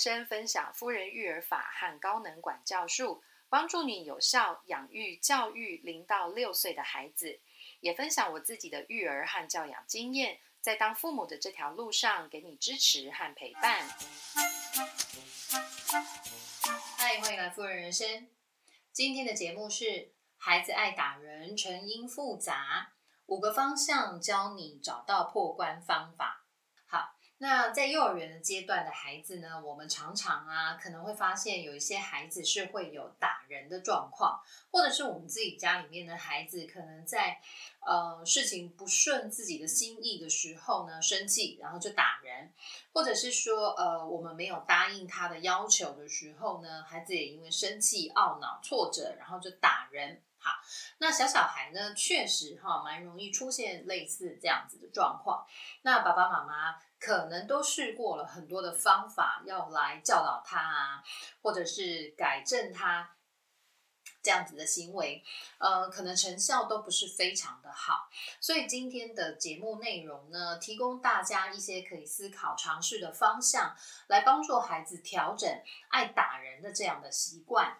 生分享夫人育儿法和高能管教术，帮助你有效养育教育零到六岁的孩子。也分享我自己的育儿和教养经验，在当父母的这条路上给你支持和陪伴。嗨，欢迎来夫人人生。今天的节目是孩子爱打人，成因复杂，五个方向教你找到破关方法。那在幼儿园的阶段的孩子呢，我们常常啊可能会发现有一些孩子是会有打人的状况，或者是我们自己家里面的孩子可能在呃事情不顺自己的心意的时候呢生气，然后就打人，或者是说呃我们没有答应他的要求的时候呢，孩子也因为生气、懊恼、挫折，然后就打人。好，那小小孩呢，确实哈蛮容易出现类似这样子的状况。那爸爸妈妈可能都试过了很多的方法，要来教导他啊，或者是改正他这样子的行为，呃，可能成效都不是非常的好。所以今天的节目内容呢，提供大家一些可以思考尝试的方向，来帮助孩子调整爱打人的这样的习惯。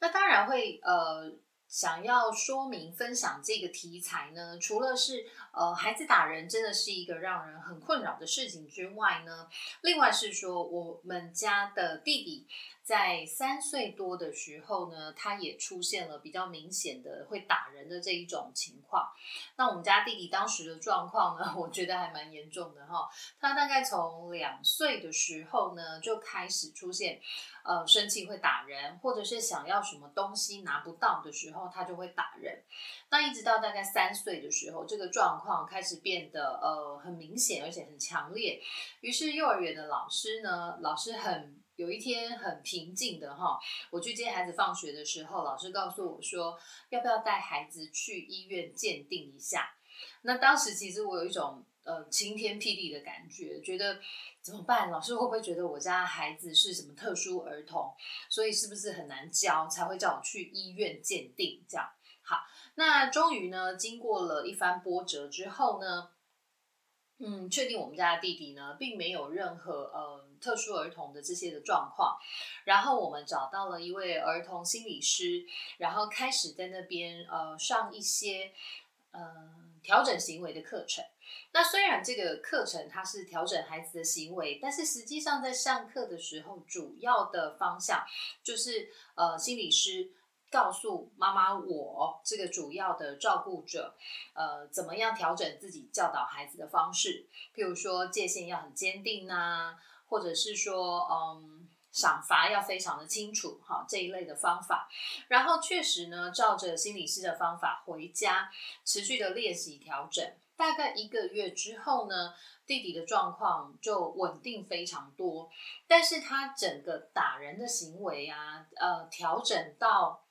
那当然会呃。想要说明分享这个题材呢，除了是呃孩子打人真的是一个让人很困扰的事情之外呢，另外是说我们家的弟弟在三岁多的时候呢，他也出现了比较明显的会打人的这一种情况。那我们家弟弟当时的状况呢，我觉得还蛮严重的哈。他大概从两岁的时候呢，就开始出现。呃，生气会打人，或者是想要什么东西拿不到的时候，他就会打人。那一直到大概三岁的时候，这个状况开始变得呃很明显，而且很强烈。于是幼儿园的老师呢，老师很有一天很平静的哈，我去接孩子放学的时候，老师告诉我说，要不要带孩子去医院鉴定一下？那当时其实我有一种。呃，晴天霹雳的感觉，觉得怎么办？老师会不会觉得我家孩子是什么特殊儿童？所以是不是很难教，才会叫我去医院鉴定？这样好，那终于呢，经过了一番波折之后呢，嗯，确定我们家的弟弟呢，并没有任何呃特殊儿童的这些的状况。然后我们找到了一位儿童心理师，然后开始在那边呃上一些嗯调整行为的课程。那虽然这个课程它是调整孩子的行为，但是实际上在上课的时候，主要的方向就是呃，心理师告诉妈妈我这个主要的照顾者，呃，怎么样调整自己教导孩子的方式，譬如说界限要很坚定呐，或者是说嗯，赏罚要非常的清楚哈这一类的方法。然后确实呢，照着心理师的方法回家持续的练习调整。大概一个月之后呢，弟弟的状况就稳定非常多，但是他整个打人的行为啊，呃，调整到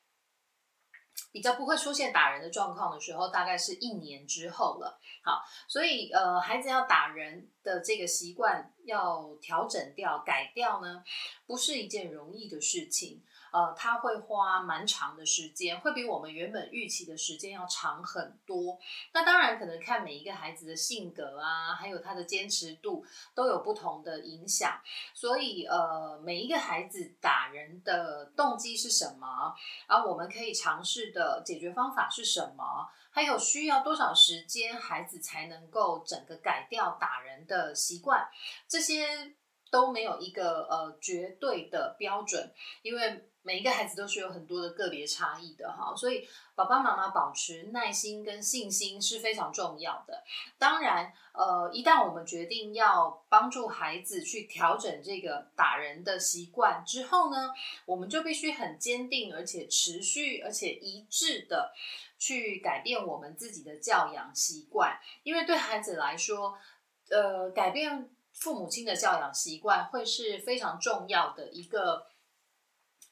比较不会出现打人的状况的时候，大概是一年之后了。好，所以呃，孩子要打人的这个习惯要调整掉、改掉呢，不是一件容易的事情。呃，他会花蛮长的时间，会比我们原本预期的时间要长很多。那当然，可能看每一个孩子的性格啊，还有他的坚持度都有不同的影响。所以，呃，每一个孩子打人的动机是什么？而我们可以尝试的解决方法是什么？还有需要多少时间，孩子才能够整个改掉打人的习惯？这些都没有一个呃绝对的标准，因为。每一个孩子都是有很多的个别差异的哈，所以爸爸妈妈保持耐心跟信心是非常重要的。当然，呃，一旦我们决定要帮助孩子去调整这个打人的习惯之后呢，我们就必须很坚定，而且持续，而且一致的去改变我们自己的教养习惯。因为对孩子来说，呃，改变父母亲的教养习惯会是非常重要的一个。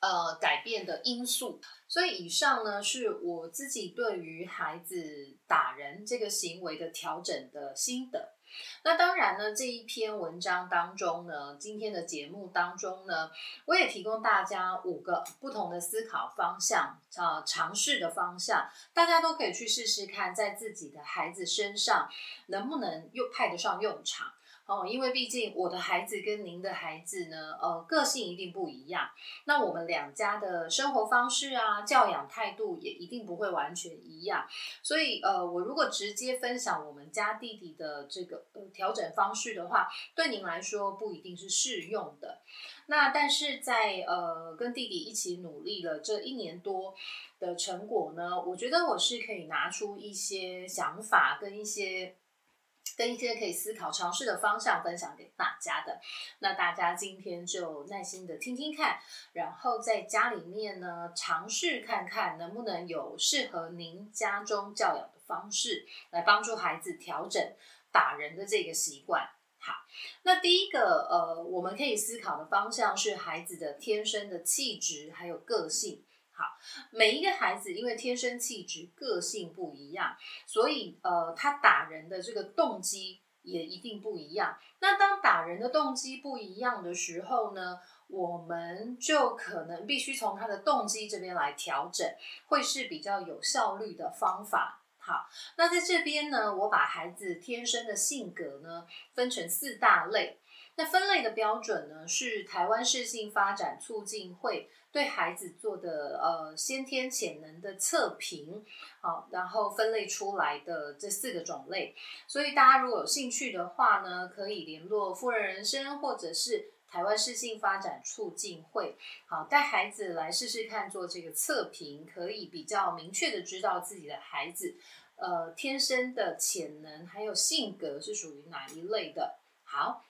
呃，改变的因素。所以以上呢，是我自己对于孩子打人这个行为的调整的心得。那当然呢，这一篇文章当中呢，今天的节目当中呢，我也提供大家五个不同的思考方向啊，尝试的方向，大家都可以去试试看，在自己的孩子身上能不能又派得上用场。哦，因为毕竟我的孩子跟您的孩子呢，呃，个性一定不一样。那我们两家的生活方式啊，教养态度也一定不会完全一样。所以，呃，我如果直接分享我们家弟弟的这个呃调整方式的话，对您来说不一定是适用的。那但是在呃跟弟弟一起努力了这一年多的成果呢，我觉得我是可以拿出一些想法跟一些。跟一些可以思考、尝试的方向分享给大家的，那大家今天就耐心的听听看，然后在家里面呢尝试看看能不能有适合您家中教养的方式，来帮助孩子调整打人的这个习惯。好，那第一个呃，我们可以思考的方向是孩子的天生的气质还有个性。好，每一个孩子因为天生气质、个性不一样，所以呃，他打人的这个动机也一定不一样。那当打人的动机不一样的时候呢，我们就可能必须从他的动机这边来调整，会是比较有效率的方法。好，那在这边呢，我把孩子天生的性格呢分成四大类。那分类的标准呢，是台湾适性发展促进会对孩子做的呃先天潜能的测评，好，然后分类出来的这四个种类。所以大家如果有兴趣的话呢，可以联络富人人生或者是台湾适性发展促进会，好，带孩子来试试看做这个测评，可以比较明确的知道自己的孩子呃天生的潜能还有性格是属于哪一类的。好。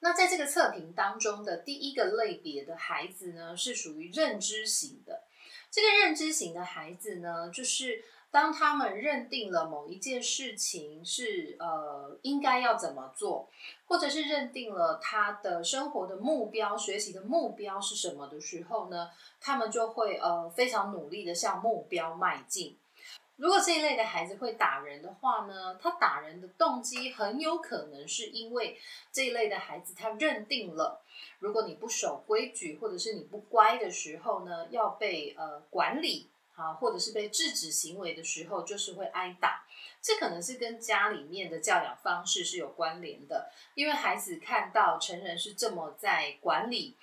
那在这个测评当中的第一个类别的孩子呢，是属于认知型的。这个认知型的孩子呢，就是当他们认定了某一件事情是呃应该要怎么做，或者是认定了他的生活的目标、学习的目标是什么的时候呢，他们就会呃非常努力的向目标迈进。如果这一类的孩子会打人的话呢，他打人的动机很有可能是因为这一类的孩子他认定了，如果你不守规矩或者是你不乖的时候呢，要被呃管理啊，或者是被制止行为的时候，就是会挨打。这可能是跟家里面的教养方式是有关联的，因为孩子看到成人是这么在管理。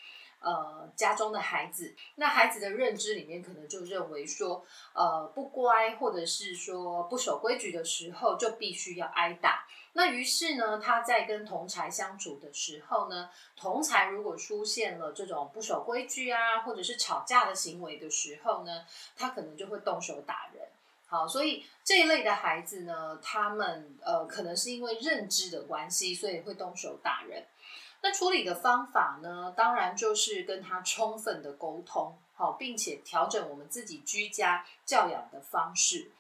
呃，家中的孩子，那孩子的认知里面可能就认为说，呃，不乖或者是说不守规矩的时候，就必须要挨打。那于是呢，他在跟同才相处的时候呢，同才如果出现了这种不守规矩啊，或者是吵架的行为的时候呢，他可能就会动手打人。好，所以这一类的孩子呢，他们呃，可能是因为认知的关系，所以会动手打人。那处理的方法呢？当然就是跟他充分的沟通，好，并且调整我们自己居家教养的方式。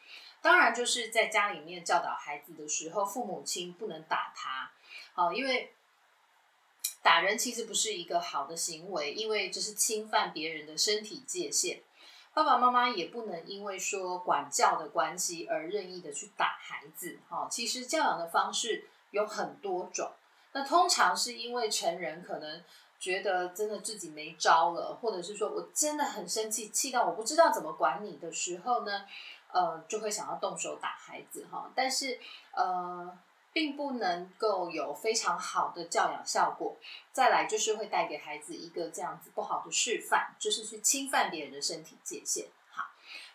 当然就是在家里面教导孩子的时候，父母亲不能打他，好，因为打人其实不是一个好的行为，因为这是侵犯别人的身体界限。爸爸妈妈也不能因为说管教的关系而任意的去打孩子，哈，其实教养的方式有很多种。那通常是因为成人可能觉得真的自己没招了，或者是说我真的很生气，气到我不知道怎么管你的时候呢，呃，就会想要动手打孩子哈。但是呃，并不能够有非常好的教养效果。再来就是会带给孩子一个这样子不好的示范，就是去侵犯别人的身体界限。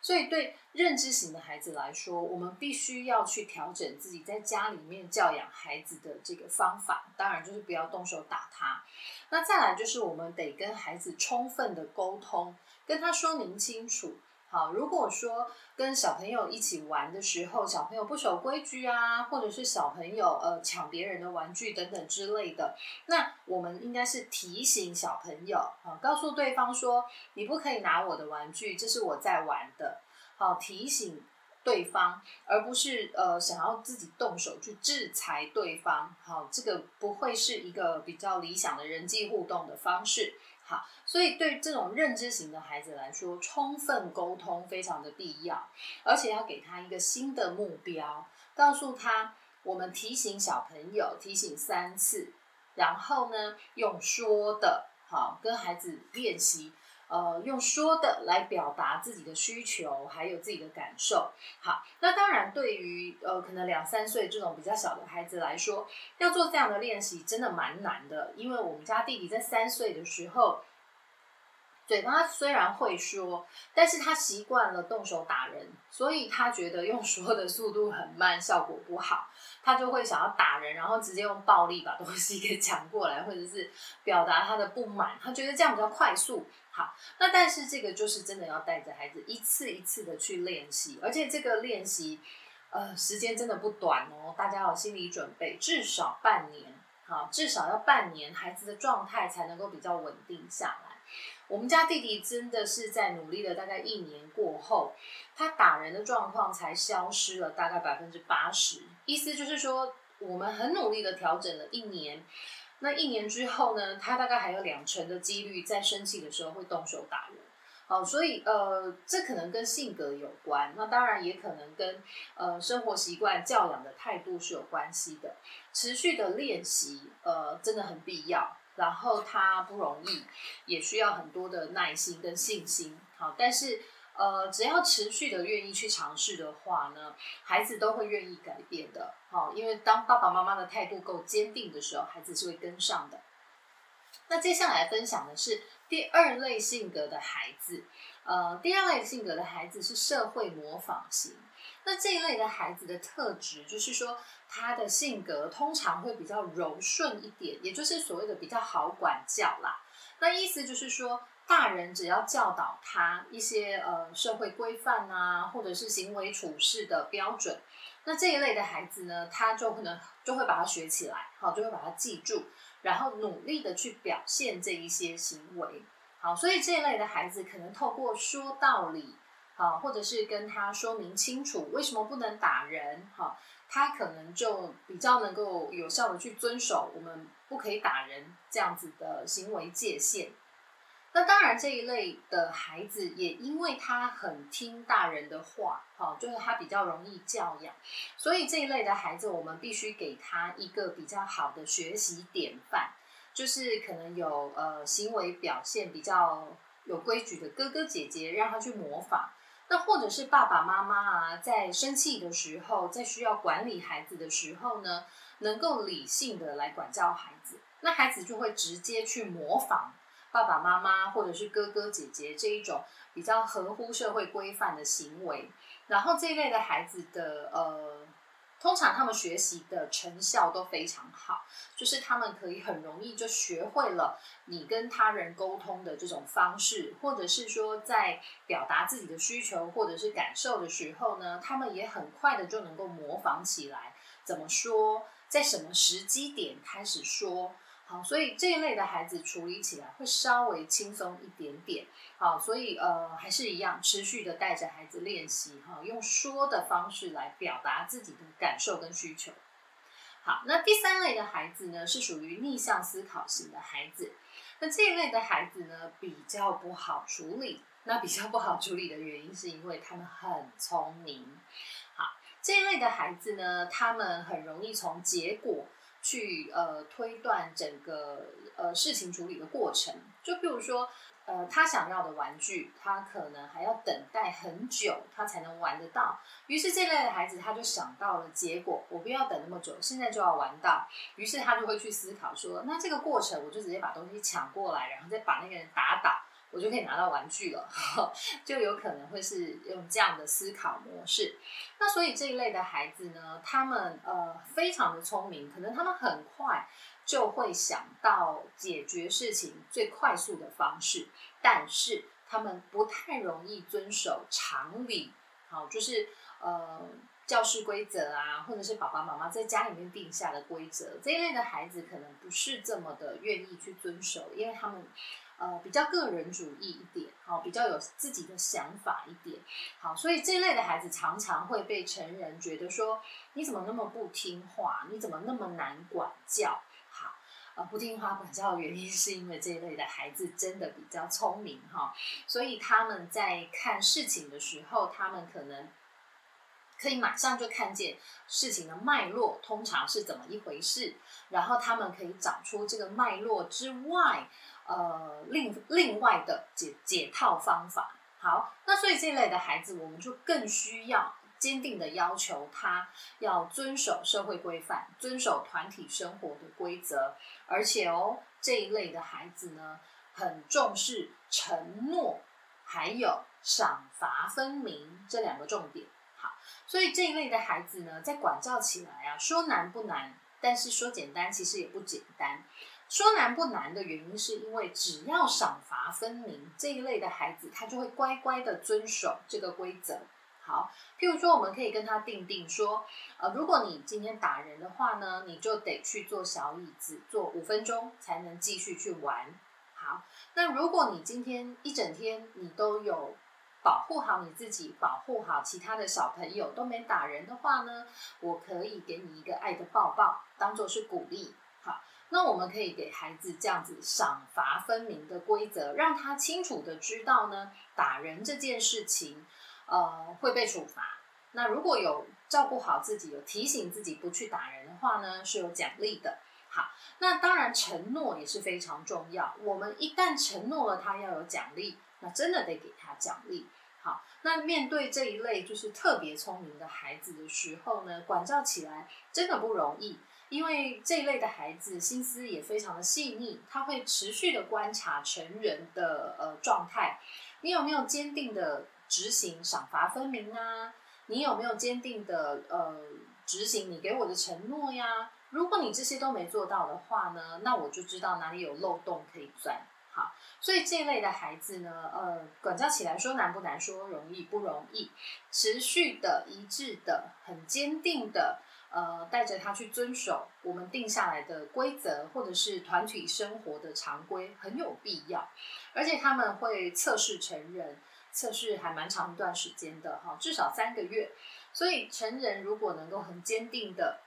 所以，对认知型的孩子来说，我们必须要去调整自己在家里面教养孩子的这个方法。当然，就是不要动手打他。那再来就是，我们得跟孩子充分的沟通，跟他说明清楚。好，如果说跟小朋友一起玩的时候，小朋友不守规矩啊，或者是小朋友呃抢别人的玩具等等之类的，那我们应该是提醒小朋友，好，告诉对方说你不可以拿我的玩具，这是我在玩的，好，提醒对方，而不是呃想要自己动手去制裁对方，好，这个不会是一个比较理想的人际互动的方式。好，所以对这种认知型的孩子来说，充分沟通非常的必要，而且要给他一个新的目标，告诉他，我们提醒小朋友提醒三次，然后呢，用说的，好，跟孩子练习，呃，用说的来表达自己的需求，还有自己的感受。好，那当然，对于呃可能两三岁这种比较小的孩子来说，要做这样的练习真的蛮难的。因为我们家弟弟在三岁的时候，嘴巴虽然会说，但是他习惯了动手打人，所以他觉得用说的速度很慢，效果不好，他就会想要打人，然后直接用暴力把东西给抢过来，或者是表达他的不满，他觉得这样比较快速。好，那但是这个就是真的要带着孩子一次一次的去练习，而且这个练习，呃，时间真的不短哦，大家有心理准备，至少半年，好，至少要半年，孩子的状态才能够比较稳定下来。我们家弟弟真的是在努力了大概一年过后，他打人的状况才消失了大概百分之八十，意思就是说，我们很努力的调整了一年。那一年之后呢？他大概还有两成的几率在生气的时候会动手打人。好，所以呃，这可能跟性格有关。那当然也可能跟呃生活习惯、教养的态度是有关系的。持续的练习，呃，真的很必要。然后它不容易，也需要很多的耐心跟信心。好，但是。呃，只要持续的愿意去尝试的话呢，孩子都会愿意改变的。好，因为当爸爸妈妈的态度够坚定的时候，孩子是会跟上的。那接下来分享的是第二类性格的孩子。呃，第二类性格的孩子是社会模仿型。那这一类的孩子的特质，就是说他的性格通常会比较柔顺一点，也就是所谓的比较好管教啦。那意思就是说。大人只要教导他一些呃社会规范啊，或者是行为处事的标准，那这一类的孩子呢，他就可能就会把它学起来，好，就会把它记住，然后努力的去表现这一些行为，好，所以这一类的孩子可能透过说道理，好，或者是跟他说明清楚为什么不能打人，哈，他可能就比较能够有效的去遵守我们不可以打人这样子的行为界限。那当然，这一类的孩子也因为他很听大人的话，哈，就是他比较容易教养，所以这一类的孩子，我们必须给他一个比较好的学习典范，就是可能有呃行为表现比较有规矩的哥哥姐姐，让他去模仿。那或者是爸爸妈妈啊，在生气的时候，在需要管理孩子的时候呢，能够理性的来管教孩子，那孩子就会直接去模仿。爸爸妈妈或者是哥哥姐姐这一种比较合乎社会规范的行为，然后这一类的孩子的呃，通常他们学习的成效都非常好，就是他们可以很容易就学会了你跟他人沟通的这种方式，或者是说在表达自己的需求或者是感受的时候呢，他们也很快的就能够模仿起来，怎么说，在什么时机点开始说。好，所以这一类的孩子处理起来会稍微轻松一点点。好，所以呃还是一样，持续的带着孩子练习哈，用说的方式来表达自己的感受跟需求。好，那第三类的孩子呢，是属于逆向思考型的孩子。那这一类的孩子呢，比较不好处理。那比较不好处理的原因，是因为他们很聪明。好，这一类的孩子呢，他们很容易从结果。去呃推断整个呃事情处理的过程，就比如说呃他想要的玩具，他可能还要等待很久，他才能玩得到。于是这类的孩子他就想到了结果，我不要等那么久，现在就要玩到。于是他就会去思考说，那这个过程我就直接把东西抢过来，然后再把那个人打倒。我就可以拿到玩具了，就有可能会是用这样的思考模式。那所以这一类的孩子呢，他们呃非常的聪明，可能他们很快就会想到解决事情最快速的方式，但是他们不太容易遵守常理。好，就是呃教室规则啊，或者是爸爸妈妈在家里面定下的规则，这一类的孩子可能不是这么的愿意去遵守，因为他们。呃，比较个人主义一点，好，比较有自己的想法一点，好，所以这类的孩子常常会被成人觉得说，你怎么那么不听话？你怎么那么难管教？好，呃，不听话管教的原因是因为这一类的孩子真的比较聪明哈，所以他们在看事情的时候，他们可能可以马上就看见事情的脉络，通常是怎么一回事，然后他们可以找出这个脉络之外。呃另另外的解解套方法。好，那所以这一类的孩子，我们就更需要坚定的要求他要遵守社会规范，遵守团体生活的规则，而且哦，这一类的孩子呢，很重视承诺，还有赏罚分明这两个重点。好，所以这一类的孩子呢，在管教起来啊，说难不难，但是说简单其实也不简单。说难不难的原因，是因为只要赏罚分明，这一类的孩子他就会乖乖的遵守这个规则。好，譬如说，我们可以跟他定定说，呃，如果你今天打人的话呢，你就得去坐小椅子坐五分钟才能继续去玩。好，那如果你今天一整天你都有保护好你自己，保护好其他的小朋友，都没打人的话呢，我可以给你一个爱的抱抱，当做是鼓励。好。那我们可以给孩子这样子赏罚分明的规则，让他清楚的知道呢，打人这件事情，呃，会被处罚。那如果有照顾好自己，有提醒自己不去打人的话呢，是有奖励的。好，那当然承诺也是非常重要。我们一旦承诺了他要有奖励，那真的得给他奖励。那面对这一类就是特别聪明的孩子的时候呢，管教起来真的不容易。因为这一类的孩子心思也非常的细腻，他会持续的观察成人的呃状态。你有没有坚定的执行赏罚分明啊？你有没有坚定的呃执行你给我的承诺呀？如果你这些都没做到的话呢，那我就知道哪里有漏洞可以钻。所以这一类的孩子呢，呃，管教起来说难不难？说容易不容易？持续的、一致的、很坚定的。呃，带着他去遵守我们定下来的规则，或者是团体生活的常规，很有必要。而且他们会测试成人，测试还蛮长一段时间的哈，至少三个月。所以成人如果能够很坚定的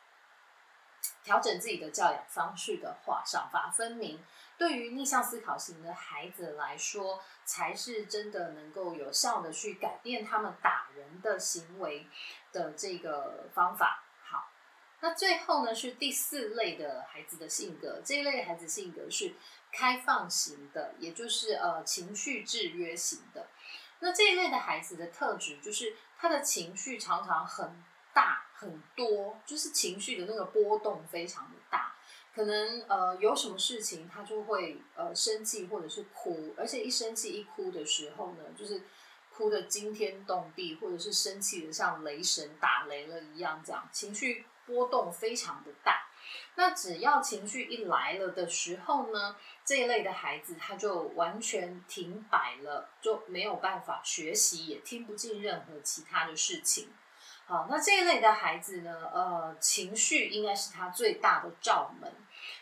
调整自己的教养方式的话，赏罚分明，对于逆向思考型的孩子来说，才是真的能够有效的去改变他们打人的行为的这个方法。好那最后呢，是第四类的孩子的性格。这一类孩子性格是开放型的，也就是呃情绪制约型的。那这一类的孩子的特质就是他的情绪常常很大很多，就是情绪的那个波动非常的大。可能呃有什么事情他就会呃生气或者是哭，而且一生气一哭的时候呢，就是哭的惊天动地，或者是生气的像雷神打雷了一样，这样情绪。波动非常的大，那只要情绪一来了的时候呢，这一类的孩子他就完全停摆了，就没有办法学习，也听不进任何其他的事情。好，那这一类的孩子呢，呃，情绪应该是他最大的罩门。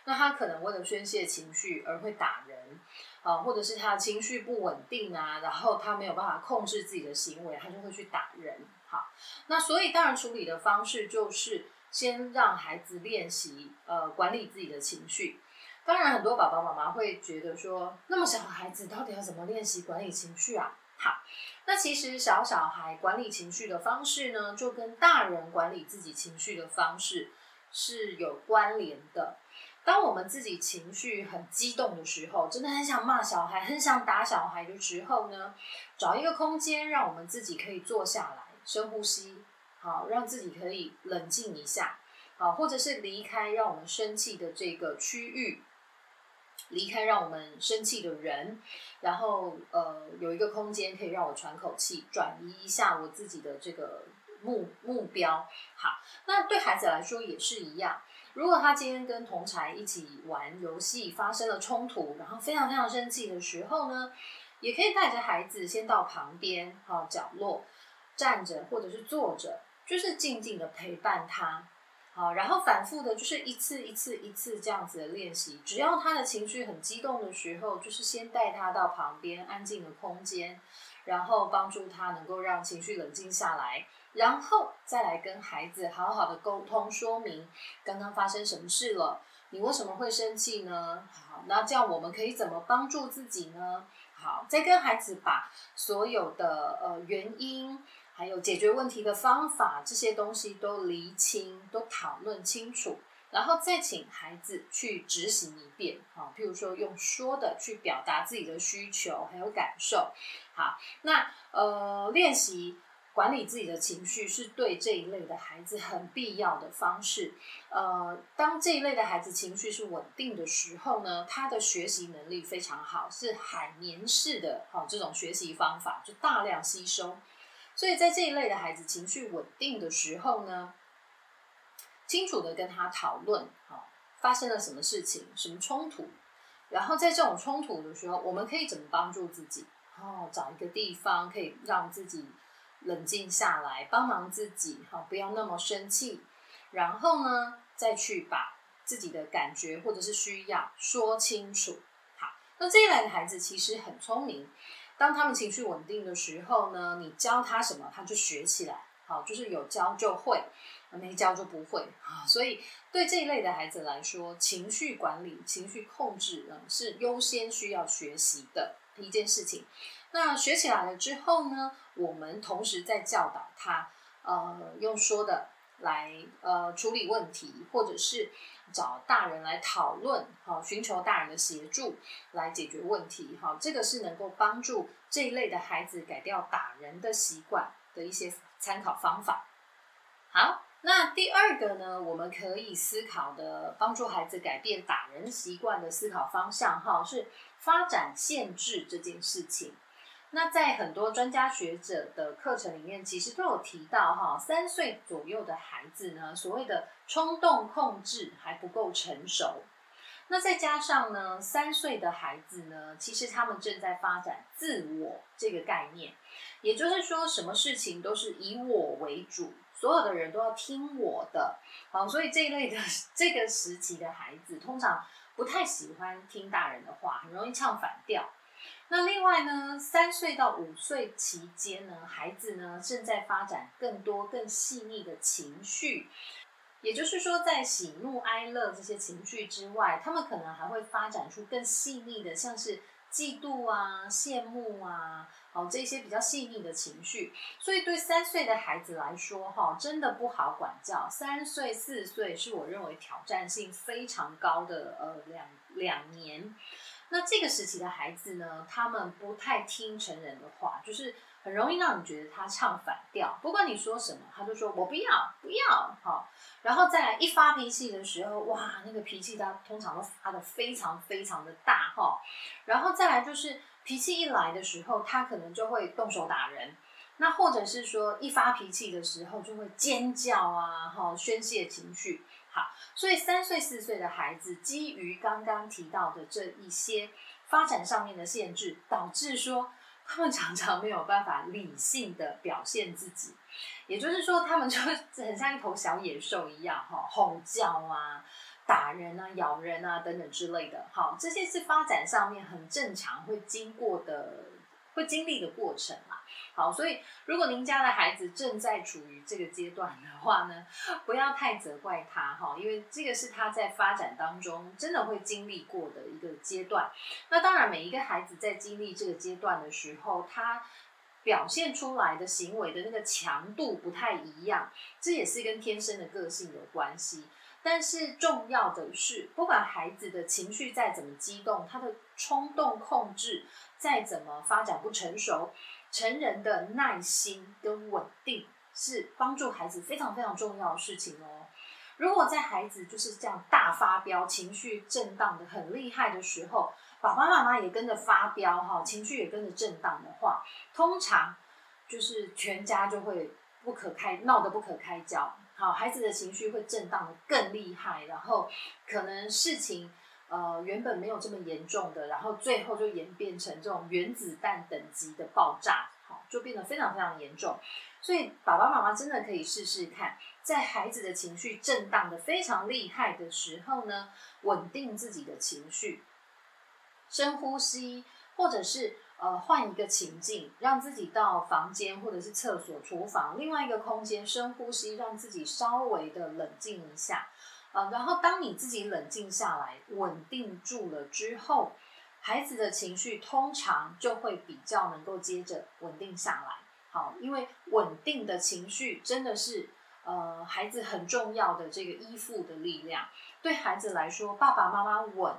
那他可能为了宣泄情绪而会打人，啊，或者是他情绪不稳定啊，然后他没有办法控制自己的行为，他就会去打人。好，那所以当然处理的方式就是。先让孩子练习呃管理自己的情绪。当然，很多爸爸妈妈会觉得说，那么小孩子到底要怎么练习管理情绪啊？好，那其实小小孩管理情绪的方式呢，就跟大人管理自己情绪的方式是有关联的。当我们自己情绪很激动的时候，真的很想骂小孩、很想打小孩的时候呢，找一个空间，让我们自己可以坐下来，深呼吸。好，让自己可以冷静一下，好，或者是离开让我们生气的这个区域，离开让我们生气的人，然后呃，有一个空间可以让我喘口气，转移一下我自己的这个目目标。好，那对孩子来说也是一样。如果他今天跟同才一起玩游戏发生了冲突，然后非常非常生气的时候呢，也可以带着孩子先到旁边，好角落站着或者是坐着。就是静静的陪伴他，好，然后反复的，就是一次一次一次这样子的练习。只要他的情绪很激动的时候，就是先带他到旁边安静的空间，然后帮助他能够让情绪冷静下来，然后再来跟孩子好好的沟通说明刚刚发生什么事了，你为什么会生气呢？好，那这样我们可以怎么帮助自己呢？好，再跟孩子把所有的呃原因。还有解决问题的方法，这些东西都厘清、都讨论清楚，然后再请孩子去执行一遍，好，譬如说用说的去表达自己的需求还有感受，好，那呃练习。管理自己的情绪是对这一类的孩子很必要的方式。呃，当这一类的孩子情绪是稳定的时候呢，他的学习能力非常好，是海绵式的哈这种学习方法，就大量吸收。所以在这一类的孩子情绪稳定的时候呢，清楚的跟他讨论，哈，发生了什么事情，什么冲突，然后在这种冲突的时候，我们可以怎么帮助自己？哦，找一个地方可以让自己。冷静下来，帮忙自己，哈，不要那么生气。然后呢，再去把自己的感觉或者是需要说清楚。好，那这一类的孩子其实很聪明。当他们情绪稳定的时候呢，你教他什么，他就学起来。好，就是有教就会，没教就不会。啊，所以对这一类的孩子来说，情绪管理、情绪控制呢，是优先需要学习的一件事情。那学起来了之后呢，我们同时在教导他，呃，用说的来呃处理问题，或者是找大人来讨论，好，寻求大人的协助来解决问题，哈，这个是能够帮助这一类的孩子改掉打人的习惯的一些参考方法。好，那第二个呢，我们可以思考的帮助孩子改变打人习惯的思考方向，哈，是发展限制这件事情。那在很多专家学者的课程里面，其实都有提到哈，三岁左右的孩子呢，所谓的冲动控制还不够成熟。那再加上呢，三岁的孩子呢，其实他们正在发展自我这个概念，也就是说，什么事情都是以我为主，所有的人都要听我的。好，所以这一类的这个时期的孩子，通常不太喜欢听大人的话，很容易唱反调。那另外呢，三岁到五岁期间呢，孩子呢正在发展更多更细腻的情绪，也就是说，在喜怒哀乐这些情绪之外，他们可能还会发展出更细腻的，像是嫉妒啊、羡慕啊，哦这些比较细腻的情绪。所以对三岁的孩子来说，哈，真的不好管教。三岁、四岁是我认为挑战性非常高的呃两两年。那这个时期的孩子呢，他们不太听成人的话，就是很容易让你觉得他唱反调。不管你说什么，他就说我不要，不要，好。然后再来一发脾气的时候，哇，那个脾气他通常都发的非常非常的大，哈。然后再来就是脾气一来的时候，他可能就会动手打人。那或者是说一发脾气的时候就会尖叫啊，哈，宣泄情绪。好，所以三岁四岁的孩子，基于刚刚提到的这一些发展上面的限制，导致说他们常常没有办法理性的表现自己，也就是说，他们就 很像一头小野兽一样，哈，吼叫啊、打人啊、咬人啊等等之类的。好，这些是发展上面很正常会经过的。会经历的过程嘛？好，所以如果您家的孩子正在处于这个阶段的话呢，不要太责怪他哈，因为这个是他在发展当中真的会经历过的一个阶段。那当然，每一个孩子在经历这个阶段的时候，他表现出来的行为的那个强度不太一样，这也是跟天生的个性有关系。但是重要的是，不管孩子的情绪再怎么激动，他的冲动控制再怎么发展不成熟，成人的耐心跟稳定是帮助孩子非常非常重要的事情哦。如果在孩子就是这样大发飙、情绪震荡的很厉害的时候，爸爸妈妈也跟着发飙哈，情绪也跟着震荡的话，通常就是全家就会不可开闹得不可开交。好，孩子的情绪会震荡的更厉害，然后可能事情呃原本没有这么严重的，然后最后就演变成这种原子弹等级的爆炸，好，就变得非常非常严重。所以爸爸妈妈真的可以试试看，在孩子的情绪震荡的非常厉害的时候呢，稳定自己的情绪，深呼吸，或者是。呃，换一个情境，让自己到房间或者是厕所、厨房，另外一个空间，深呼吸，让自己稍微的冷静一下。呃，然后当你自己冷静下来、稳定住了之后，孩子的情绪通常就会比较能够接着稳定下来。好，因为稳定的情绪真的是呃孩子很重要的这个依附的力量。对孩子来说，爸爸妈妈稳，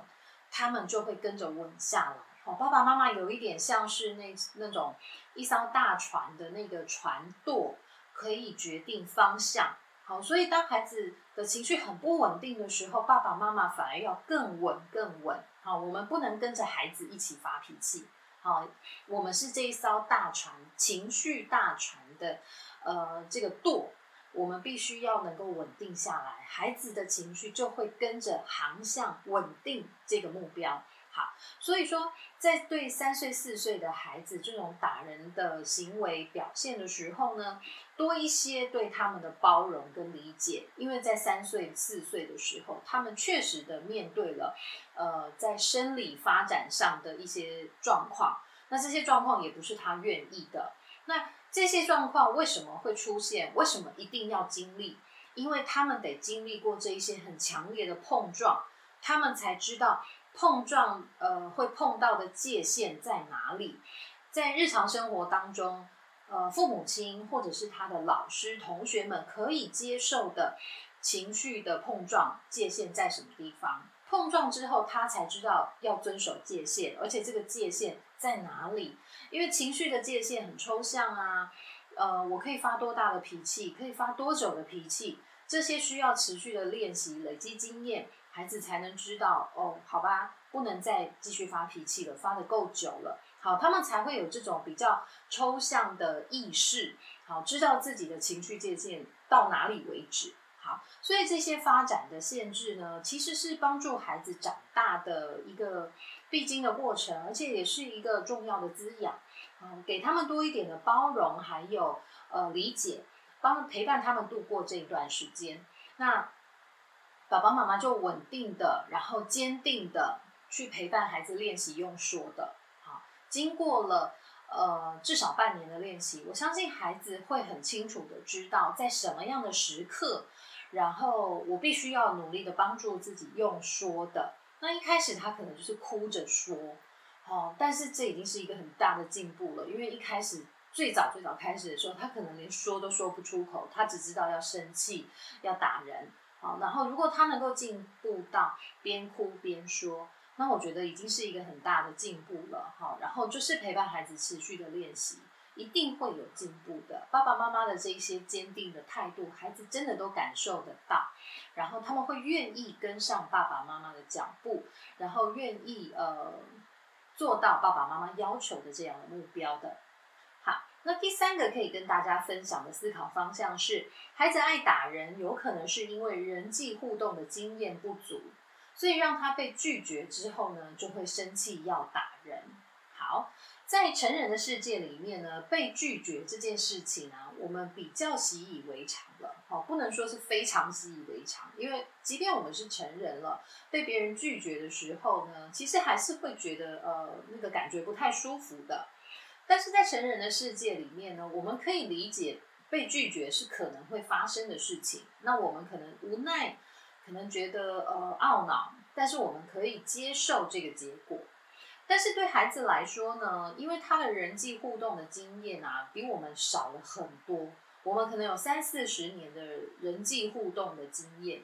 他们就会跟着稳下来。哦，爸爸妈妈有一点像是那那种一艘大船的那个船舵，可以决定方向。好，所以当孩子的情绪很不稳定的时候，爸爸妈妈反而要更稳更稳。好，我们不能跟着孩子一起发脾气。好，我们是这一艘大船，情绪大船的呃这个舵。我们必须要能够稳定下来，孩子的情绪就会跟着航向稳定这个目标。好，所以说在对三岁四岁的孩子这种打人的行为表现的时候呢，多一些对他们的包容跟理解，因为在三岁四岁的时候，他们确实的面对了呃在生理发展上的一些状况，那这些状况也不是他愿意的。那这些状况为什么会出现？为什么一定要经历？因为他们得经历过这一些很强烈的碰撞，他们才知道碰撞呃会碰到的界限在哪里。在日常生活当中，呃，父母亲或者是他的老师、同学们可以接受的情绪的碰撞界限在什么地方？碰撞之后，他才知道要遵守界限，而且这个界限在哪里？因为情绪的界限很抽象啊，呃，我可以发多大的脾气，可以发多久的脾气，这些需要持续的练习、累积经验，孩子才能知道哦，好吧，不能再继续发脾气了，发的够久了，好，他们才会有这种比较抽象的意识，好，知道自己的情绪界限到哪里为止，好，所以这些发展的限制呢，其实是帮助孩子长大的一个。必经的过程，而且也是一个重要的滋养，嗯，给他们多一点的包容，还有呃理解，帮陪伴他们度过这一段时间。那爸爸妈妈就稳定的，然后坚定的去陪伴孩子练习用说的。好，经过了呃至少半年的练习，我相信孩子会很清楚的知道在什么样的时刻，然后我必须要努力的帮助自己用说的。那一开始他可能就是哭着说，哦，但是这已经是一个很大的进步了，因为一开始最早最早开始的时候，他可能连说都说不出口，他只知道要生气、要打人，好，然后如果他能够进步到边哭边说，那我觉得已经是一个很大的进步了，好，然后就是陪伴孩子持续的练习。一定会有进步的。爸爸妈妈的这一些坚定的态度，孩子真的都感受得到，然后他们会愿意跟上爸爸妈妈的脚步，然后愿意呃做到爸爸妈妈要求的这样的目标的。那第三个可以跟大家分享的思考方向是：孩子爱打人，有可能是因为人际互动的经验不足，所以让他被拒绝之后呢，就会生气要打人。好。在成人的世界里面呢，被拒绝这件事情啊，我们比较习以为常了。好，不能说是非常习以为常，因为即便我们是成人了，被别人拒绝的时候呢，其实还是会觉得呃那个感觉不太舒服的。但是在成人的世界里面呢，我们可以理解被拒绝是可能会发生的事情。那我们可能无奈，可能觉得呃懊恼，但是我们可以接受这个结果。但是对孩子来说呢，因为他的人际互动的经验啊，比我们少了很多。我们可能有三四十年的人际互动的经验，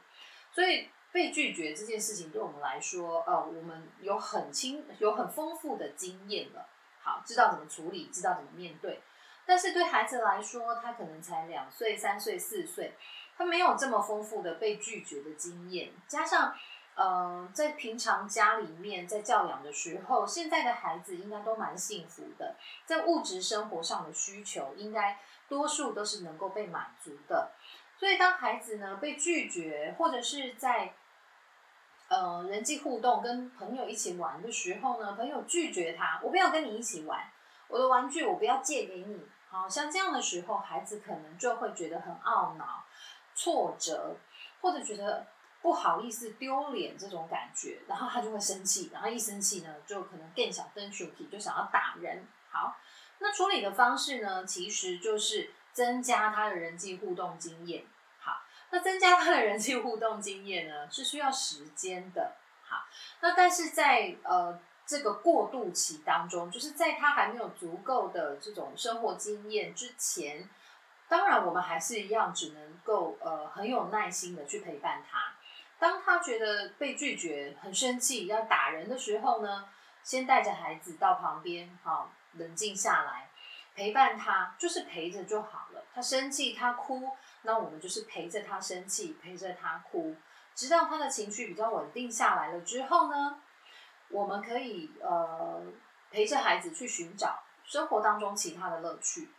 所以被拒绝这件事情对我们来说，呃，我们有很清、有很丰富的经验了。好，知道怎么处理，知道怎么面对。但是对孩子来说，他可能才两岁、三岁、四岁，他没有这么丰富的被拒绝的经验，加上。呃，在平常家里面在教养的时候，现在的孩子应该都蛮幸福的，在物质生活上的需求应该多数都是能够被满足的。所以当孩子呢被拒绝，或者是在呃人际互动跟朋友一起玩的时候呢，朋友拒绝他，我不要跟你一起玩，我的玩具我不要借给你。好像这样的时候，孩子可能就会觉得很懊恼、挫折，或者觉得。不好意思，丢脸这种感觉，然后他就会生气，然后一生气呢，就可能更想登手体，就想要打人。好，那处理的方式呢，其实就是增加他的人际互动经验。那增加他的人际互动经验呢，是需要时间的。好，那但是在呃这个过渡期当中，就是在他还没有足够的这种生活经验之前。当然，我们还是一样，只能够呃很有耐心的去陪伴他。当他觉得被拒绝、很生气、要打人的时候呢，先带着孩子到旁边，好冷静下来，陪伴他，就是陪着就好了。他生气，他哭，那我们就是陪着他生气，陪着他哭，直到他的情绪比较稳定下来了之后呢，我们可以呃陪着孩子去寻找生活当中其他的乐趣。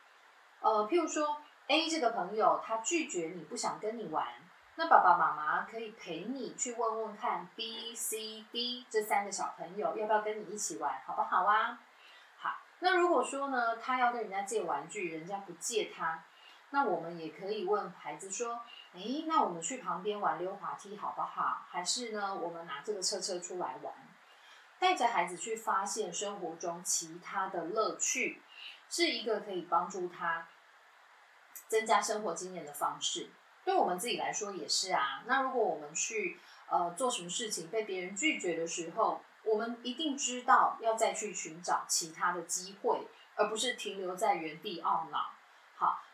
呃，譬如说 A 这个朋友，他拒绝你，不想跟你玩。那爸爸妈妈可以陪你去问问看 B、C、D 这三个小朋友要不要跟你一起玩，好不好啊？好，那如果说呢，他要跟人家借玩具，人家不借他，那我们也可以问孩子说：，诶，那我们去旁边玩溜滑梯好不好？还是呢，我们拿这个车车出来玩？带着孩子去发现生活中其他的乐趣，是一个可以帮助他增加生活经验的方式。对我们自己来说也是啊。那如果我们去呃做什么事情被别人拒绝的时候，我们一定知道要再去寻找其他的机会，而不是停留在原地懊恼。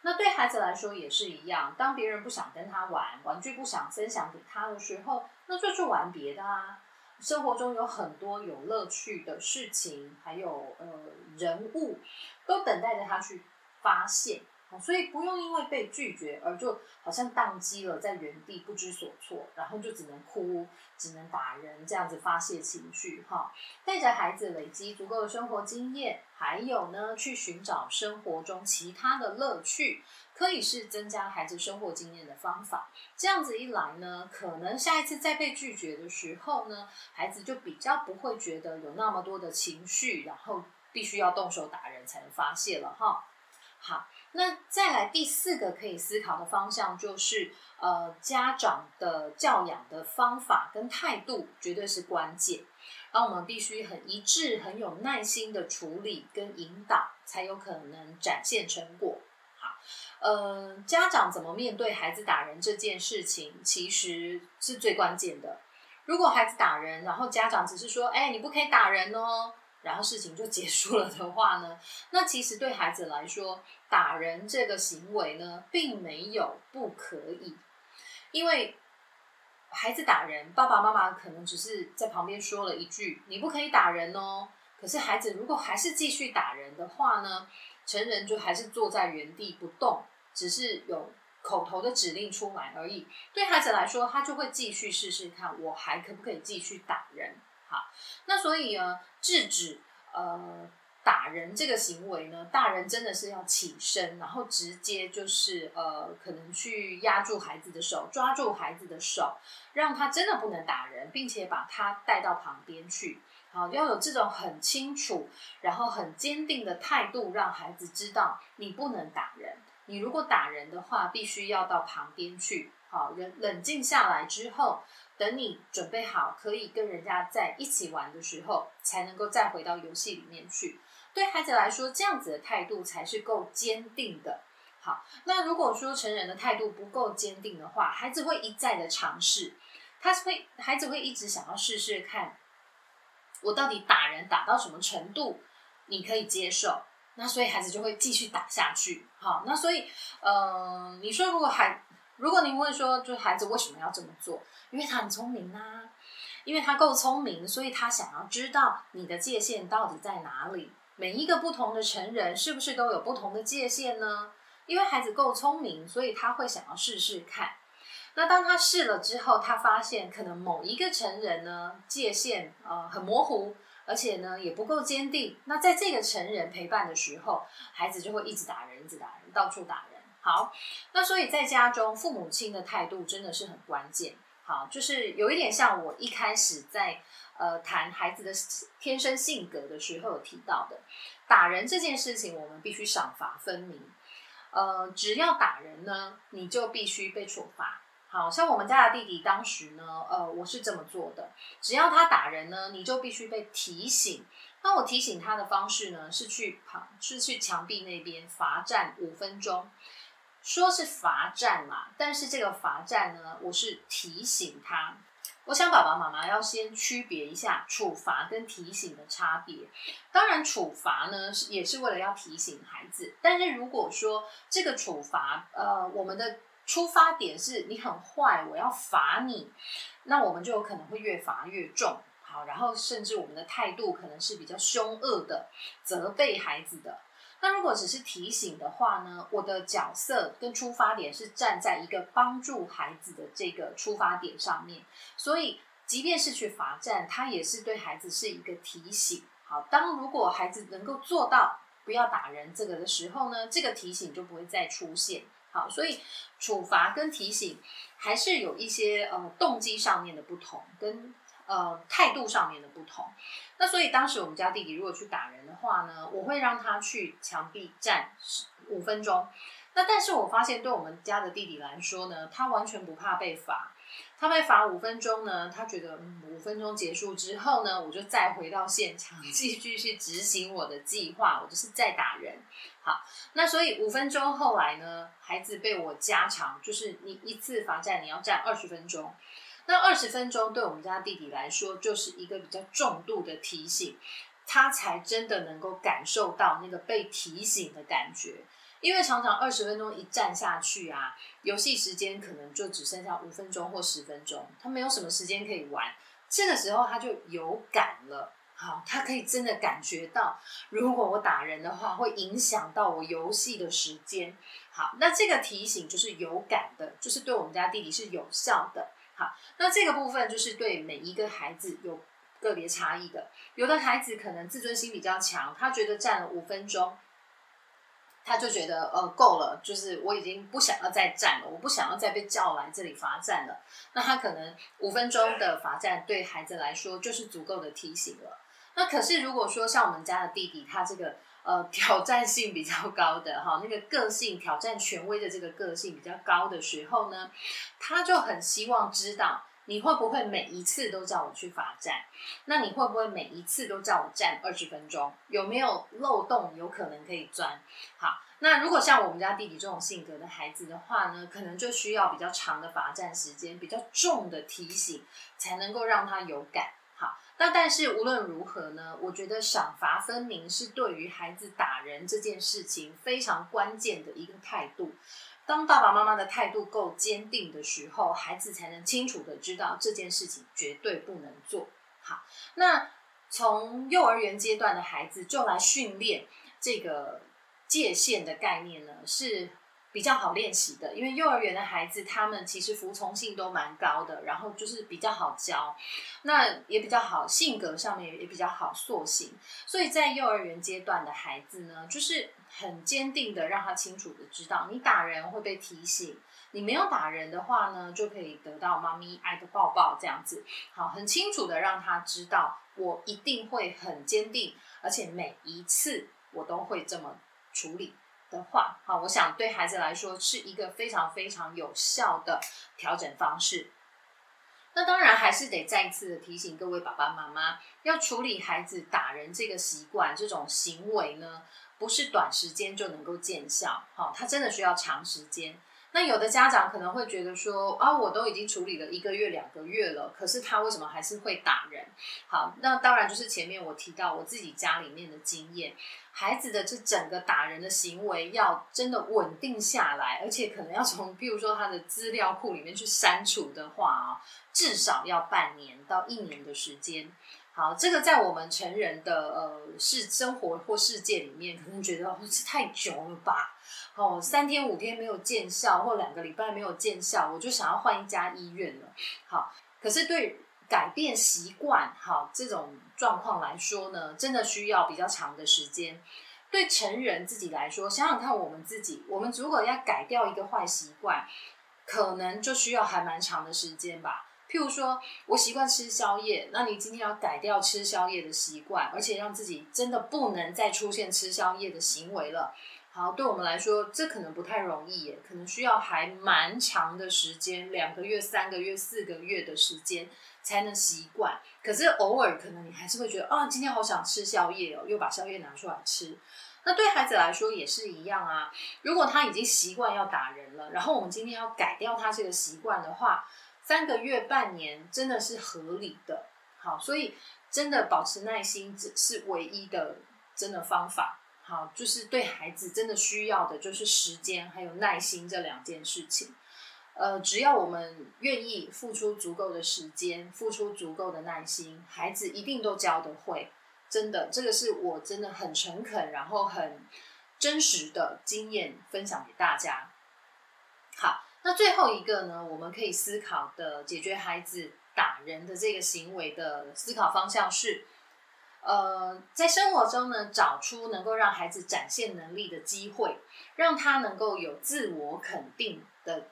那对孩子来说也是一样。当别人不想跟他玩，玩具不想分享给他的时候，那就去玩别的啊。生活中有很多有乐趣的事情，还有呃人物，都等待着他去发现。所以不用因为被拒绝而就好像宕机了，在原地不知所措，然后就只能哭，只能打人，这样子发泄情绪哈。带着孩子累积足够的生活经验，还有呢，去寻找生活中其他的乐趣，可以是增加孩子生活经验的方法。这样子一来呢，可能下一次再被拒绝的时候呢，孩子就比较不会觉得有那么多的情绪，然后必须要动手打人才能发泄了哈。好。那再来第四个可以思考的方向就是，呃，家长的教养的方法跟态度绝对是关键，而我们必须很一致、很有耐心的处理跟引导，才有可能展现成果。好，呃，家长怎么面对孩子打人这件事情，其实是最关键的。如果孩子打人，然后家长只是说：“哎，你不可以打人哦。”然后事情就结束了的话呢，那其实对孩子来说，打人这个行为呢，并没有不可以，因为孩子打人，爸爸妈妈可能只是在旁边说了一句“你不可以打人哦”，可是孩子如果还是继续打人的话呢，成人就还是坐在原地不动，只是有口头的指令出来而已。对孩子来说，他就会继续试试看，我还可不可以继续打人。好那所以呢，制止呃打人这个行为呢，大人真的是要起身，然后直接就是呃，可能去压住孩子的手，抓住孩子的手，让他真的不能打人，并且把他带到旁边去。好，要有这种很清楚，然后很坚定的态度，让孩子知道你不能打人。你如果打人的话，必须要到旁边去。好，冷冷静下来之后。等你准备好可以跟人家在一起玩的时候，才能够再回到游戏里面去。对孩子来说，这样子的态度才是够坚定的。好，那如果说成人的态度不够坚定的话，孩子会一再的尝试，他是会孩子会一直想要试试看，我到底打人打到什么程度，你可以接受。那所以孩子就会继续打下去。好，那所以，嗯，你说如果孩如果您问说，就是孩子为什么要这么做？因为他很聪明啊，因为他够聪明，所以他想要知道你的界限到底在哪里。每一个不同的成人是不是都有不同的界限呢？因为孩子够聪明，所以他会想要试试看。那当他试了之后，他发现可能某一个成人呢界限呃很模糊，而且呢也不够坚定。那在这个成人陪伴的时候，孩子就会一直打人，一直打人，到处打人。好，那所以在家中，父母亲的态度真的是很关键。好，就是有一点像我一开始在呃谈孩子的天生性格的时候有提到的，打人这件事情，我们必须赏罚分明。呃，只要打人呢，你就必须被处罚。好像我们家的弟弟当时呢，呃，我是这么做的，只要他打人呢，你就必须被提醒。那我提醒他的方式呢，是去旁是去墙壁那边罚站五分钟。说是罚站嘛，但是这个罚站呢，我是提醒他，我想爸爸妈妈要先区别一下处罚跟提醒的差别。当然，处罚呢是也是为了要提醒孩子，但是如果说这个处罚，呃，我们的出发点是你很坏，我要罚你，那我们就有可能会越罚越重。好，然后甚至我们的态度可能是比较凶恶的，责备孩子的。那如果只是提醒的话呢？我的角色跟出发点是站在一个帮助孩子的这个出发点上面，所以即便是去罚站，它也是对孩子是一个提醒。好，当如果孩子能够做到不要打人这个的时候呢，这个提醒就不会再出现。好，所以处罚跟提醒还是有一些呃动机上面的不同，跟。呃，态度上面的不同，那所以当时我们家弟弟如果去打人的话呢，我会让他去墙壁站五分钟。那但是我发现对我们家的弟弟来说呢，他完全不怕被罚。他被罚五分钟呢，他觉得，五分钟结束之后呢，我就再回到现场继续去执行我的计划，我就是再打人。好，那所以五分钟后来呢，孩子被我加长，就是你一次罚站你要站二十分钟。那二十分钟对我们家弟弟来说，就是一个比较重度的提醒，他才真的能够感受到那个被提醒的感觉。因为常常二十分钟一站下去啊，游戏时间可能就只剩下五分钟或十分钟，他没有什么时间可以玩。这个时候他就有感了，好，他可以真的感觉到，如果我打人的话，会影响到我游戏的时间。好，那这个提醒就是有感的，就是对我们家弟弟是有效的。好，那这个部分就是对每一个孩子有个别差异的。有的孩子可能自尊心比较强，他觉得站了五分钟，他就觉得呃够了，就是我已经不想要再站了，我不想要再被叫来这里罚站了。那他可能五分钟的罚站对孩子来说就是足够的提醒了。那可是如果说像我们家的弟弟，他这个。呃，挑战性比较高的哈，那个个性挑战权威的这个个性比较高的时候呢，他就很希望知道你会不会每一次都叫我去罚站，那你会不会每一次都叫我站二十分钟？有没有漏洞有可能可以钻？好，那如果像我们家弟弟这种性格的孩子的话呢，可能就需要比较长的罚站时间，比较重的提醒，才能够让他有感。那但是无论如何呢？我觉得赏罚分明是对于孩子打人这件事情非常关键的一个态度。当爸爸妈妈的态度够坚定的时候，孩子才能清楚的知道这件事情绝对不能做好。那从幼儿园阶段的孩子就来训练这个界限的概念呢？是。比较好练习的，因为幼儿园的孩子他们其实服从性都蛮高的，然后就是比较好教，那也比较好，性格上面也比较好塑形，所以在幼儿园阶段的孩子呢，就是很坚定的让他清楚的知道，你打人会被提醒，你没有打人的话呢，就可以得到妈咪爱的抱抱这样子，好，很清楚的让他知道，我一定会很坚定，而且每一次我都会这么处理。的话，好，我想对孩子来说是一个非常非常有效的调整方式。那当然还是得再一次的提醒各位爸爸妈妈，要处理孩子打人这个习惯、这种行为呢，不是短时间就能够见效，好，他真的需要长时间。那有的家长可能会觉得说啊，我都已经处理了一个月、两个月了，可是他为什么还是会打人？好，那当然就是前面我提到我自己家里面的经验，孩子的这整个打人的行为要真的稳定下来，而且可能要从譬如说他的资料库里面去删除的话啊，至少要半年到一年的时间。好，这个在我们成人的呃是生活或世界里面，可能觉得哦这太久了吧？哦，三天五天没有见效，或两个礼拜没有见效，我就想要换一家医院了。好，可是对改变习惯，好这种状况来说呢，真的需要比较长的时间。对成人自己来说，想想看，我们自己，我们如果要改掉一个坏习惯，可能就需要还蛮长的时间吧。譬如说，我习惯吃宵夜，那你今天要改掉吃宵夜的习惯，而且让自己真的不能再出现吃宵夜的行为了。好，对我们来说，这可能不太容易耶，可能需要还蛮长的时间，两个月、三个月、四个月的时间才能习惯。可是偶尔可能你还是会觉得，啊，今天好想吃宵夜哦，又把宵夜拿出来吃。那对孩子来说也是一样啊。如果他已经习惯要打人了，然后我们今天要改掉他这个习惯的话，三个月、半年真的是合理的。好，所以真的保持耐心只是唯一的真的方法。好，就是对孩子真的需要的就是时间还有耐心这两件事情。呃，只要我们愿意付出足够的时间，付出足够的耐心，孩子一定都教得会。真的，这个是我真的很诚恳，然后很真实的经验分享给大家。好，那最后一个呢，我们可以思考的解决孩子打人的这个行为的思考方向是：呃，在生活中呢，找出能够让孩子展现能力的机会，让他能够有自我肯定的。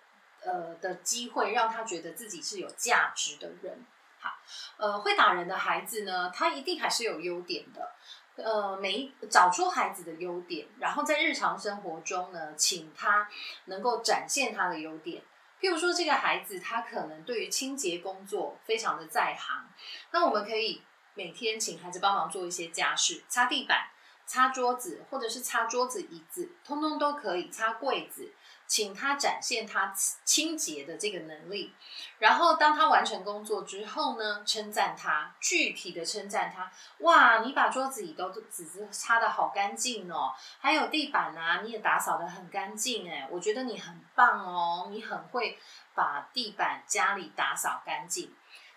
呃的机会，让他觉得自己是有价值的人。好，呃，会打人的孩子呢，他一定还是有优点的。呃，每找出孩子的优点，然后在日常生活中呢，请他能够展现他的优点。譬如说，这个孩子他可能对于清洁工作非常的在行，那我们可以每天请孩子帮忙做一些家事，擦地板、擦桌子，或者是擦桌子、椅子，通通都可以，擦柜子。请他展现他清洁的这个能力，然后当他完成工作之后呢，称赞他，具体的称赞他。哇，你把桌子椅都纸子擦的好干净哦，还有地板啊，你也打扫的很干净哎，我觉得你很棒哦，你很会把地板家里打扫干净。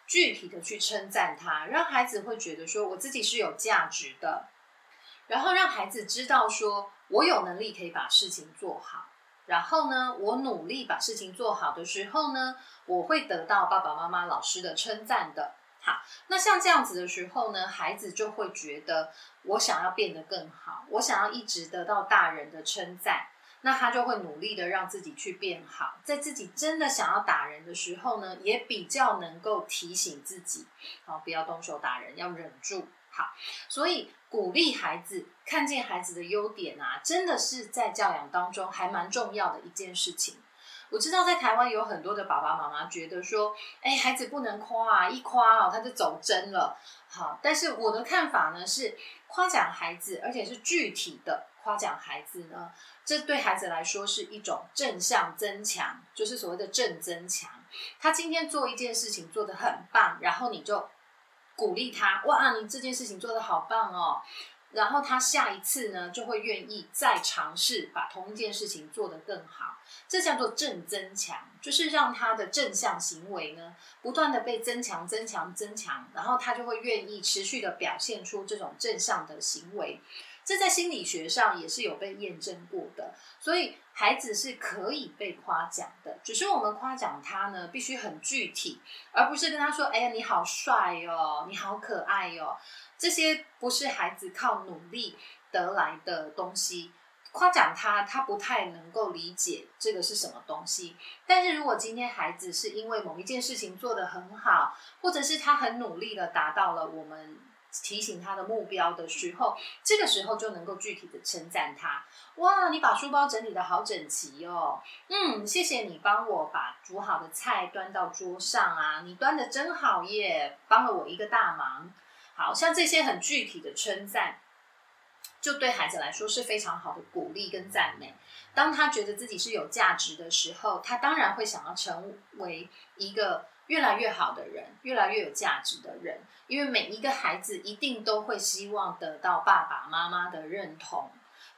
具体的去称赞他，让孩子会觉得说我自己是有价值的，然后让孩子知道说我有能力可以把事情做好。然后呢，我努力把事情做好的时候呢，我会得到爸爸妈妈、老师的称赞的。好，那像这样子的时候呢，孩子就会觉得我想要变得更好，我想要一直得到大人的称赞，那他就会努力的让自己去变好。在自己真的想要打人的时候呢，也比较能够提醒自己，好，不要动手打人，要忍住。好，所以鼓励孩子看见孩子的优点啊，真的是在教养当中还蛮重要的一件事情。我知道在台湾有很多的爸爸妈妈觉得说，哎，孩子不能夸啊，一夸哦他就走真了。好，但是我的看法呢是，夸奖孩子，而且是具体的夸奖孩子呢，这对孩子来说是一种正向增强，就是所谓的正增强。他今天做一件事情做得很棒，然后你就。鼓励他，哇，你这件事情做得好棒哦！然后他下一次呢，就会愿意再尝试把同一件事情做得更好。这叫做正增强，就是让他的正向行为呢，不断的被增强、增强、增强，然后他就会愿意持续的表现出这种正向的行为。这在心理学上也是有被验证过的，所以孩子是可以被夸奖的。只是我们夸奖他呢，必须很具体，而不是跟他说：“哎呀，你好帅哦，你好可爱哟。”这些不是孩子靠努力得来的东西。夸奖他，他不太能够理解这个是什么东西。但是如果今天孩子是因为某一件事情做得很好，或者是他很努力的达到了我们。提醒他的目标的时候，这个时候就能够具体的称赞他。哇，你把书包整理的好整齐哦。嗯，谢谢你帮我把煮好的菜端到桌上啊，你端的真好耶，帮了我一个大忙。好像这些很具体的称赞，就对孩子来说是非常好的鼓励跟赞美。当他觉得自己是有价值的时候，他当然会想要成为一个。越来越好的人，越来越有价值的人，因为每一个孩子一定都会希望得到爸爸妈妈的认同，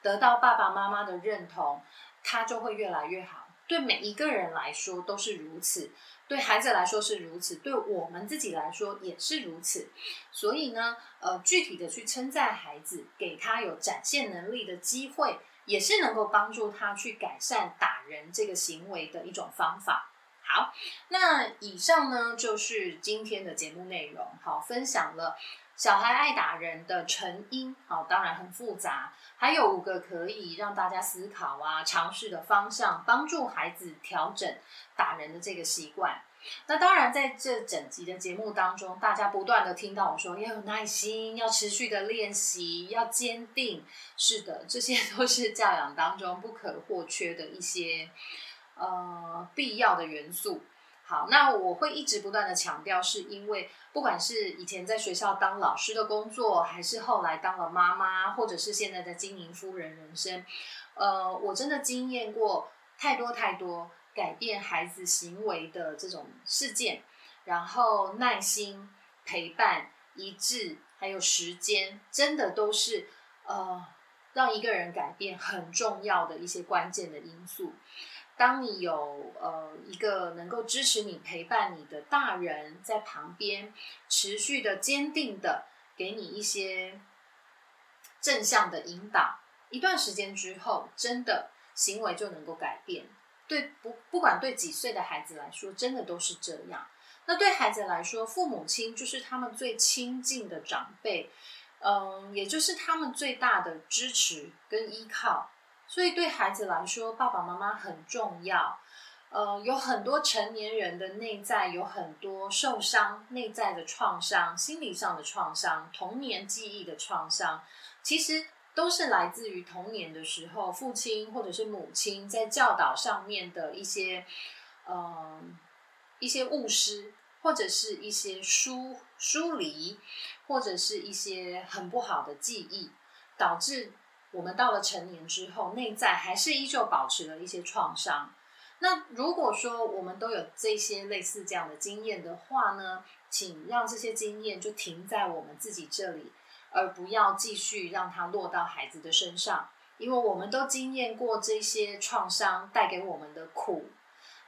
得到爸爸妈妈的认同，他就会越来越好。对每一个人来说都是如此，对孩子来说是如此，对我们自己来说也是如此。所以呢，呃，具体的去称赞孩子，给他有展现能力的机会，也是能够帮助他去改善打人这个行为的一种方法。好，那以上呢就是今天的节目内容。好，分享了小孩爱打人的成因。好，当然很复杂，还有五个可以让大家思考啊、尝试的方向，帮助孩子调整打人的这个习惯。那当然，在这整集的节目当中，大家不断的听到我说要有耐心，要持续的练习，要坚定。是的，这些都是教养当中不可或缺的一些。呃，必要的元素。好，那我会一直不断的强调，是因为不管是以前在学校当老师的工作，还是后来当了妈妈，或者是现在的经营夫人人生，呃，我真的经验过太多太多改变孩子行为的这种事件，然后耐心、陪伴、一致，还有时间，真的都是呃让一个人改变很重要的一些关键的因素。当你有呃一个能够支持你、陪伴你的大人在旁边，持续的、坚定的给你一些正向的引导，一段时间之后，真的行为就能够改变。对不，不管对几岁的孩子来说，真的都是这样。那对孩子来说，父母亲就是他们最亲近的长辈，嗯，也就是他们最大的支持跟依靠。所以对孩子来说，爸爸妈妈很重要。呃，有很多成年人的内在有很多受伤、内在的创伤、心理上的创伤、童年记忆的创伤，其实都是来自于童年的时候，父亲或者是母亲在教导上面的一些，嗯，一些误失，或者是一些疏疏离，或者是一些很不好的记忆，导致。我们到了成年之后，内在还是依旧保持了一些创伤。那如果说我们都有这些类似这样的经验的话呢，请让这些经验就停在我们自己这里，而不要继续让它落到孩子的身上，因为我们都经验过这些创伤带给我们的苦。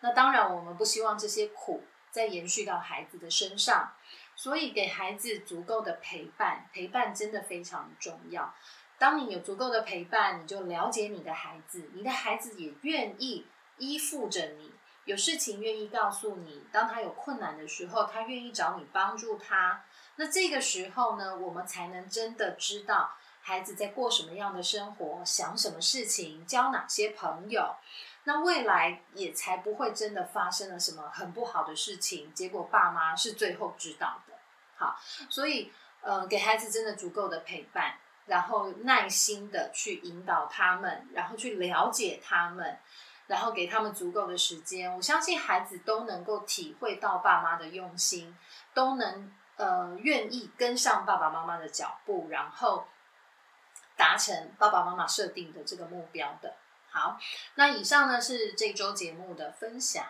那当然，我们不希望这些苦再延续到孩子的身上，所以给孩子足够的陪伴，陪伴真的非常重要。当你有足够的陪伴，你就了解你的孩子，你的孩子也愿意依附着你，有事情愿意告诉你。当他有困难的时候，他愿意找你帮助他。那这个时候呢，我们才能真的知道孩子在过什么样的生活，想什么事情，交哪些朋友。那未来也才不会真的发生了什么很不好的事情，结果爸妈是最后知道的。好，所以呃，给孩子真的足够的陪伴。然后耐心的去引导他们，然后去了解他们，然后给他们足够的时间。我相信孩子都能够体会到爸妈的用心，都能呃愿意跟上爸爸妈妈的脚步，然后达成爸爸妈妈设定的这个目标的。好，那以上呢是这周节目的分享。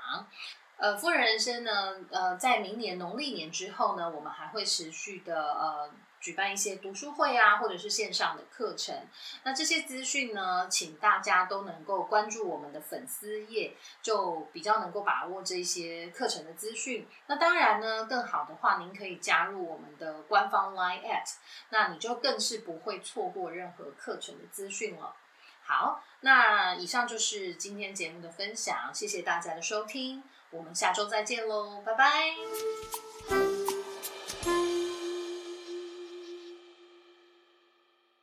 呃，夫人人生呢，呃，在明年农历年之后呢，我们还会持续的呃。举办一些读书会啊，或者是线上的课程。那这些资讯呢，请大家都能够关注我们的粉丝页，就比较能够把握这些课程的资讯。那当然呢，更好的话，您可以加入我们的官方 Line at，那你就更是不会错过任何课程的资讯了。好，那以上就是今天节目的分享，谢谢大家的收听，我们下周再见喽，拜拜。